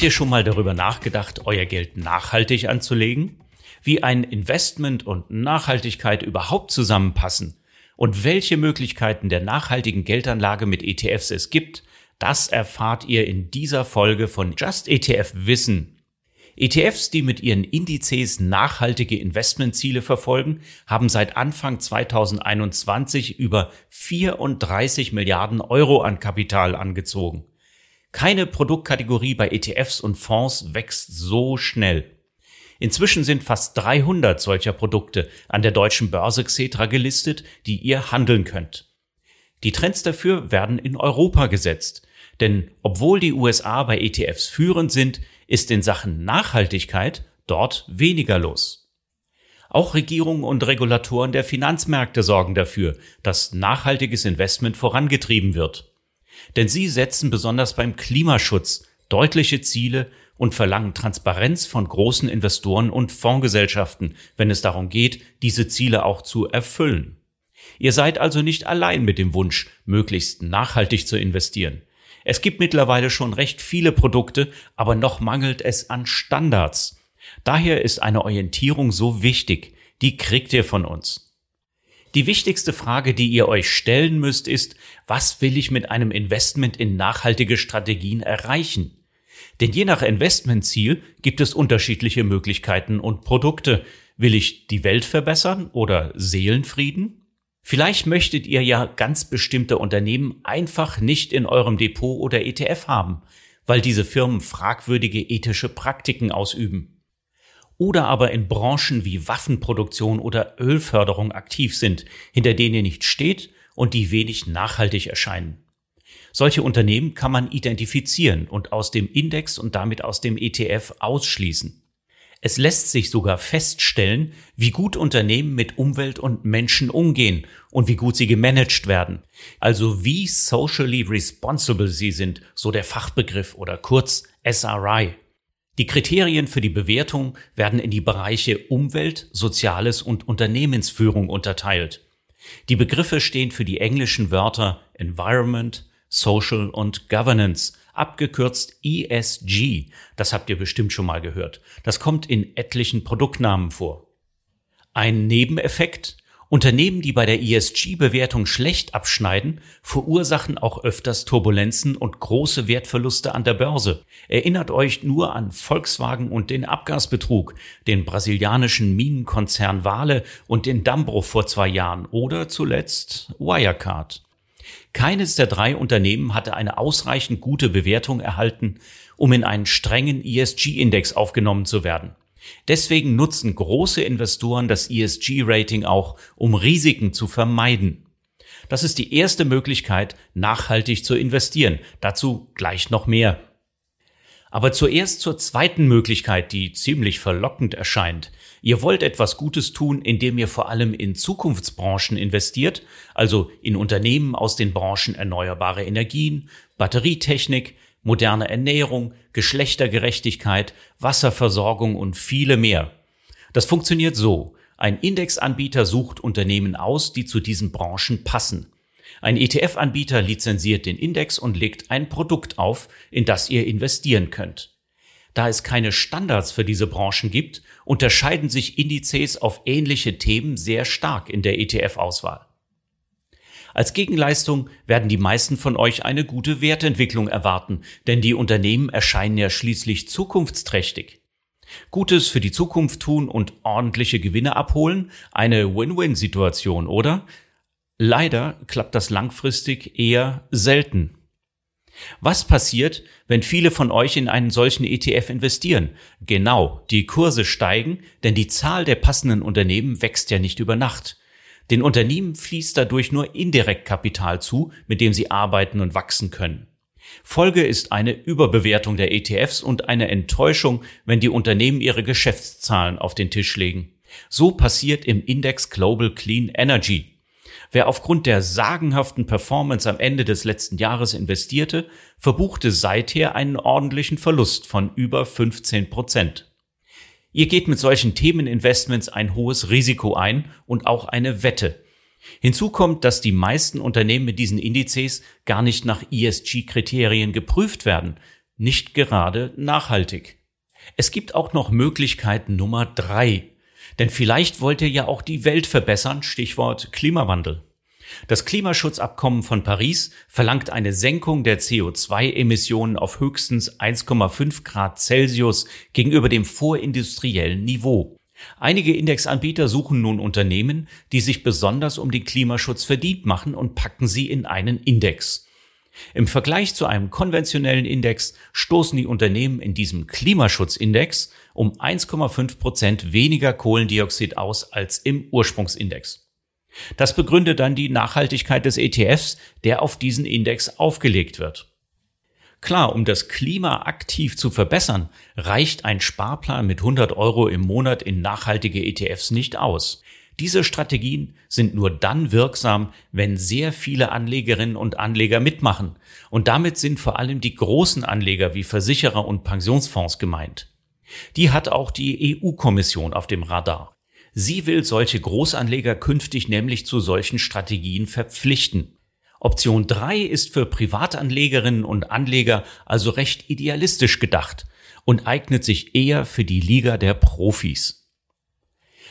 Habt ihr schon mal darüber nachgedacht, euer Geld nachhaltig anzulegen? Wie ein Investment und Nachhaltigkeit überhaupt zusammenpassen und welche Möglichkeiten der nachhaltigen Geldanlage mit ETFs es gibt, das erfahrt ihr in dieser Folge von Just ETF Wissen. ETFs, die mit ihren Indizes nachhaltige Investmentziele verfolgen, haben seit Anfang 2021 über 34 Milliarden Euro an Kapital angezogen. Keine Produktkategorie bei ETFs und Fonds wächst so schnell. Inzwischen sind fast 300 solcher Produkte an der deutschen Börse Xetra gelistet, die ihr handeln könnt. Die Trends dafür werden in Europa gesetzt. Denn obwohl die USA bei ETFs führend sind, ist in Sachen Nachhaltigkeit dort weniger los. Auch Regierungen und Regulatoren der Finanzmärkte sorgen dafür, dass nachhaltiges Investment vorangetrieben wird. Denn sie setzen besonders beim Klimaschutz deutliche Ziele und verlangen Transparenz von großen Investoren und Fondsgesellschaften, wenn es darum geht, diese Ziele auch zu erfüllen. Ihr seid also nicht allein mit dem Wunsch, möglichst nachhaltig zu investieren. Es gibt mittlerweile schon recht viele Produkte, aber noch mangelt es an Standards. Daher ist eine Orientierung so wichtig. Die kriegt ihr von uns. Die wichtigste Frage, die ihr euch stellen müsst, ist, was will ich mit einem Investment in nachhaltige Strategien erreichen? Denn je nach Investmentziel gibt es unterschiedliche Möglichkeiten und Produkte. Will ich die Welt verbessern oder Seelenfrieden? Vielleicht möchtet ihr ja ganz bestimmte Unternehmen einfach nicht in eurem Depot oder ETF haben, weil diese Firmen fragwürdige ethische Praktiken ausüben oder aber in Branchen wie Waffenproduktion oder Ölförderung aktiv sind, hinter denen ihr nicht steht und die wenig nachhaltig erscheinen. Solche Unternehmen kann man identifizieren und aus dem Index und damit aus dem ETF ausschließen. Es lässt sich sogar feststellen, wie gut Unternehmen mit Umwelt und Menschen umgehen und wie gut sie gemanagt werden. Also wie socially responsible sie sind, so der Fachbegriff oder kurz SRI. Die Kriterien für die Bewertung werden in die Bereiche Umwelt, Soziales und Unternehmensführung unterteilt. Die Begriffe stehen für die englischen Wörter Environment, Social und Governance, abgekürzt ESG. Das habt ihr bestimmt schon mal gehört. Das kommt in etlichen Produktnamen vor. Ein Nebeneffekt Unternehmen, die bei der ESG-Bewertung schlecht abschneiden, verursachen auch öfters Turbulenzen und große Wertverluste an der Börse. Erinnert euch nur an Volkswagen und den Abgasbetrug, den brasilianischen Minenkonzern Vale und den Dammbruch vor zwei Jahren oder zuletzt Wirecard. Keines der drei Unternehmen hatte eine ausreichend gute Bewertung erhalten, um in einen strengen ESG-Index aufgenommen zu werden. Deswegen nutzen große Investoren das ESG-Rating auch, um Risiken zu vermeiden. Das ist die erste Möglichkeit, nachhaltig zu investieren. Dazu gleich noch mehr. Aber zuerst zur zweiten Möglichkeit, die ziemlich verlockend erscheint. Ihr wollt etwas Gutes tun, indem ihr vor allem in Zukunftsbranchen investiert, also in Unternehmen aus den Branchen erneuerbare Energien, Batterietechnik, moderne Ernährung, Geschlechtergerechtigkeit, Wasserversorgung und viele mehr. Das funktioniert so. Ein Indexanbieter sucht Unternehmen aus, die zu diesen Branchen passen. Ein ETF-Anbieter lizenziert den Index und legt ein Produkt auf, in das ihr investieren könnt. Da es keine Standards für diese Branchen gibt, unterscheiden sich Indizes auf ähnliche Themen sehr stark in der ETF-Auswahl. Als Gegenleistung werden die meisten von euch eine gute Wertentwicklung erwarten, denn die Unternehmen erscheinen ja schließlich zukunftsträchtig. Gutes für die Zukunft tun und ordentliche Gewinne abholen, eine Win-Win-Situation, oder? Leider klappt das langfristig eher selten. Was passiert, wenn viele von euch in einen solchen ETF investieren? Genau, die Kurse steigen, denn die Zahl der passenden Unternehmen wächst ja nicht über Nacht. Den Unternehmen fließt dadurch nur indirekt Kapital zu, mit dem sie arbeiten und wachsen können. Folge ist eine Überbewertung der ETFs und eine Enttäuschung, wenn die Unternehmen ihre Geschäftszahlen auf den Tisch legen. So passiert im Index Global Clean Energy. Wer aufgrund der sagenhaften Performance am Ende des letzten Jahres investierte, verbuchte seither einen ordentlichen Verlust von über 15 Prozent. Ihr geht mit solchen Themeninvestments ein hohes Risiko ein und auch eine Wette. Hinzu kommt, dass die meisten Unternehmen mit diesen Indizes gar nicht nach ESG-Kriterien geprüft werden. nicht gerade nachhaltig. Es gibt auch noch Möglichkeit Nummer drei. Denn vielleicht wollt ihr ja auch die Welt verbessern, Stichwort Klimawandel. Das Klimaschutzabkommen von Paris verlangt eine Senkung der CO2-Emissionen auf höchstens 1,5 Grad Celsius gegenüber dem vorindustriellen Niveau. Einige Indexanbieter suchen nun Unternehmen, die sich besonders um den Klimaschutz verdient machen und packen sie in einen Index. Im Vergleich zu einem konventionellen Index stoßen die Unternehmen in diesem Klimaschutzindex um 1,5 Prozent weniger Kohlendioxid aus als im Ursprungsindex. Das begründet dann die Nachhaltigkeit des ETFs, der auf diesen Index aufgelegt wird. Klar, um das Klima aktiv zu verbessern, reicht ein Sparplan mit 100 Euro im Monat in nachhaltige ETFs nicht aus. Diese Strategien sind nur dann wirksam, wenn sehr viele Anlegerinnen und Anleger mitmachen. Und damit sind vor allem die großen Anleger wie Versicherer und Pensionsfonds gemeint. Die hat auch die EU-Kommission auf dem Radar. Sie will solche Großanleger künftig nämlich zu solchen Strategien verpflichten. Option 3 ist für Privatanlegerinnen und Anleger also recht idealistisch gedacht und eignet sich eher für die Liga der Profis.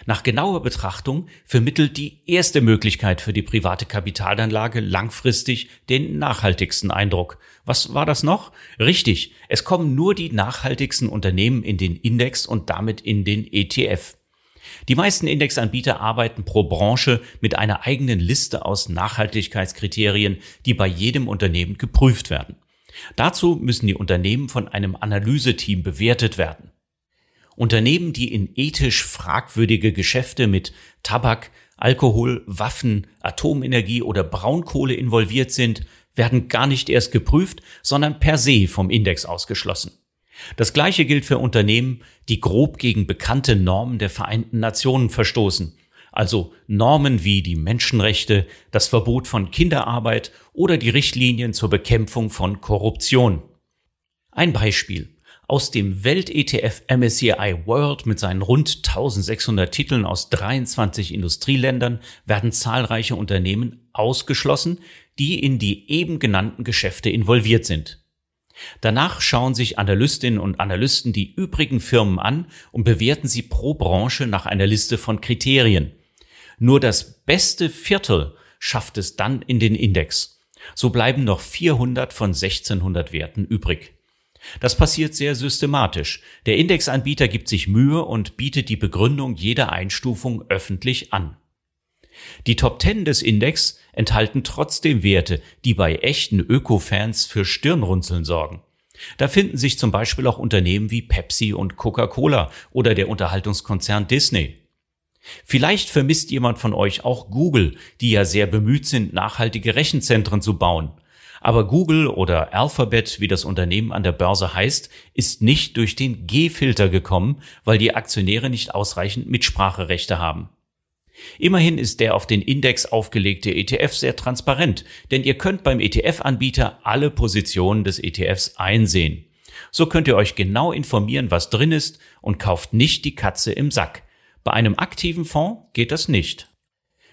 Nach genauer Betrachtung vermittelt die erste Möglichkeit für die private Kapitalanlage langfristig den nachhaltigsten Eindruck. Was war das noch? Richtig, es kommen nur die nachhaltigsten Unternehmen in den Index und damit in den ETF. Die meisten Indexanbieter arbeiten pro Branche mit einer eigenen Liste aus Nachhaltigkeitskriterien, die bei jedem Unternehmen geprüft werden. Dazu müssen die Unternehmen von einem Analyseteam bewertet werden. Unternehmen, die in ethisch fragwürdige Geschäfte mit Tabak, Alkohol, Waffen, Atomenergie oder Braunkohle involviert sind, werden gar nicht erst geprüft, sondern per se vom Index ausgeschlossen. Das Gleiche gilt für Unternehmen, die grob gegen bekannte Normen der Vereinten Nationen verstoßen, also Normen wie die Menschenrechte, das Verbot von Kinderarbeit oder die Richtlinien zur Bekämpfung von Korruption. Ein Beispiel. Aus dem Welt-ETF MSCI World mit seinen rund 1600 Titeln aus 23 Industrieländern werden zahlreiche Unternehmen ausgeschlossen, die in die eben genannten Geschäfte involviert sind. Danach schauen sich Analystinnen und Analysten die übrigen Firmen an und bewerten sie pro Branche nach einer Liste von Kriterien. Nur das beste Viertel schafft es dann in den Index. So bleiben noch 400 von 1600 Werten übrig. Das passiert sehr systematisch. Der Indexanbieter gibt sich Mühe und bietet die Begründung jeder Einstufung öffentlich an. Die Top 10 des Index enthalten trotzdem Werte, die bei echten Öko-Fans für Stirnrunzeln sorgen. Da finden sich zum Beispiel auch Unternehmen wie Pepsi und Coca-Cola oder der Unterhaltungskonzern Disney. Vielleicht vermisst jemand von euch auch Google, die ja sehr bemüht sind, nachhaltige Rechenzentren zu bauen. Aber Google oder Alphabet, wie das Unternehmen an der Börse heißt, ist nicht durch den G-Filter gekommen, weil die Aktionäre nicht ausreichend Mitspracherechte haben. Immerhin ist der auf den Index aufgelegte ETF sehr transparent, denn ihr könnt beim ETF-Anbieter alle Positionen des ETFs einsehen. So könnt ihr euch genau informieren, was drin ist und kauft nicht die Katze im Sack. Bei einem aktiven Fonds geht das nicht.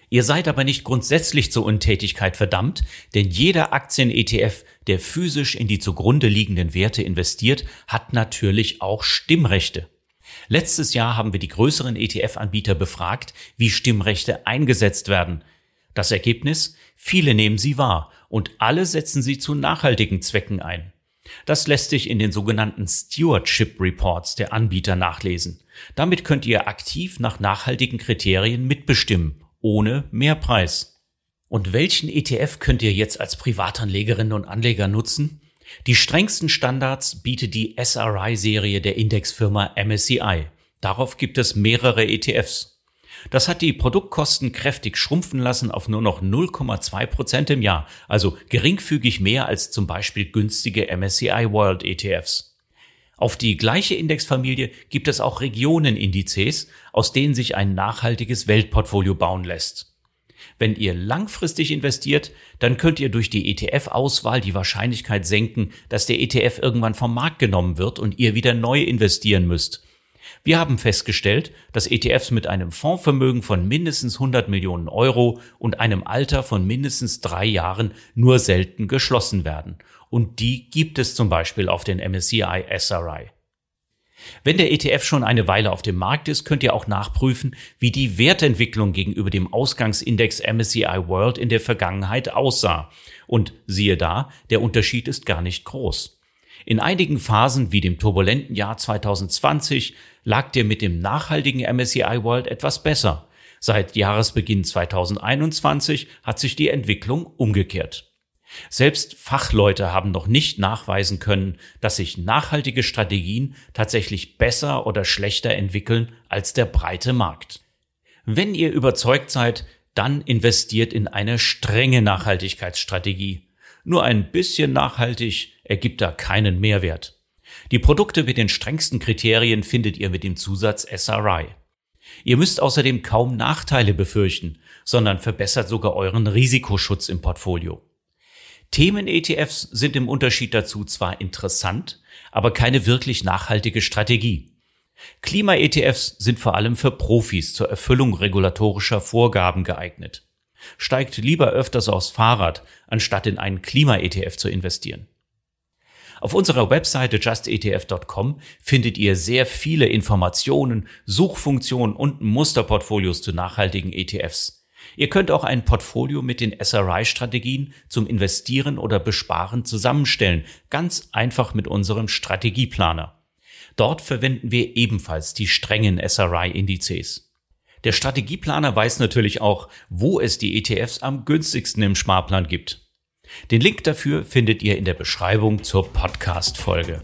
Ihr seid aber nicht grundsätzlich zur Untätigkeit verdammt, denn jeder Aktien-ETF, der physisch in die zugrunde liegenden Werte investiert, hat natürlich auch Stimmrechte. Letztes Jahr haben wir die größeren ETF-Anbieter befragt, wie Stimmrechte eingesetzt werden. Das Ergebnis? Viele nehmen sie wahr und alle setzen sie zu nachhaltigen Zwecken ein. Das lässt sich in den sogenannten Stewardship Reports der Anbieter nachlesen. Damit könnt ihr aktiv nach nachhaltigen Kriterien mitbestimmen ohne Mehrpreis. Und welchen ETF könnt ihr jetzt als Privatanlegerinnen und Anleger nutzen? Die strengsten Standards bietet die SRI-Serie der Indexfirma MSCI. Darauf gibt es mehrere ETFs. Das hat die Produktkosten kräftig schrumpfen lassen auf nur noch 0,2 Prozent im Jahr, also geringfügig mehr als zum Beispiel günstige MSCI World ETFs. Auf die gleiche Indexfamilie gibt es auch Regionenindizes, aus denen sich ein nachhaltiges Weltportfolio bauen lässt. Wenn ihr langfristig investiert, dann könnt ihr durch die ETF-Auswahl die Wahrscheinlichkeit senken, dass der ETF irgendwann vom Markt genommen wird und ihr wieder neu investieren müsst. Wir haben festgestellt, dass ETFs mit einem Fondsvermögen von mindestens 100 Millionen Euro und einem Alter von mindestens drei Jahren nur selten geschlossen werden. Und die gibt es zum Beispiel auf den MSCI SRI. Wenn der ETF schon eine Weile auf dem Markt ist, könnt ihr auch nachprüfen, wie die Wertentwicklung gegenüber dem Ausgangsindex MSCI World in der Vergangenheit aussah. Und siehe da, der Unterschied ist gar nicht groß. In einigen Phasen wie dem turbulenten Jahr 2020 lag der mit dem nachhaltigen MSCI World etwas besser. Seit Jahresbeginn 2021 hat sich die Entwicklung umgekehrt. Selbst Fachleute haben noch nicht nachweisen können, dass sich nachhaltige Strategien tatsächlich besser oder schlechter entwickeln als der breite Markt. Wenn ihr überzeugt seid, dann investiert in eine strenge Nachhaltigkeitsstrategie. Nur ein bisschen nachhaltig ergibt da keinen Mehrwert. Die Produkte mit den strengsten Kriterien findet ihr mit dem Zusatz SRI. Ihr müsst außerdem kaum Nachteile befürchten, sondern verbessert sogar euren Risikoschutz im Portfolio. Themen-ETFs sind im Unterschied dazu zwar interessant, aber keine wirklich nachhaltige Strategie. Klima-ETFs sind vor allem für Profis zur Erfüllung regulatorischer Vorgaben geeignet. Steigt lieber öfters aufs Fahrrad, anstatt in einen Klima-ETF zu investieren. Auf unserer Webseite justetf.com findet ihr sehr viele Informationen, Suchfunktionen und Musterportfolios zu nachhaltigen ETFs. Ihr könnt auch ein Portfolio mit den SRI-Strategien zum Investieren oder Besparen zusammenstellen, ganz einfach mit unserem Strategieplaner. Dort verwenden wir ebenfalls die strengen SRI-Indizes. Der Strategieplaner weiß natürlich auch, wo es die ETFs am günstigsten im Sparplan gibt. Den Link dafür findet ihr in der Beschreibung zur Podcast-Folge.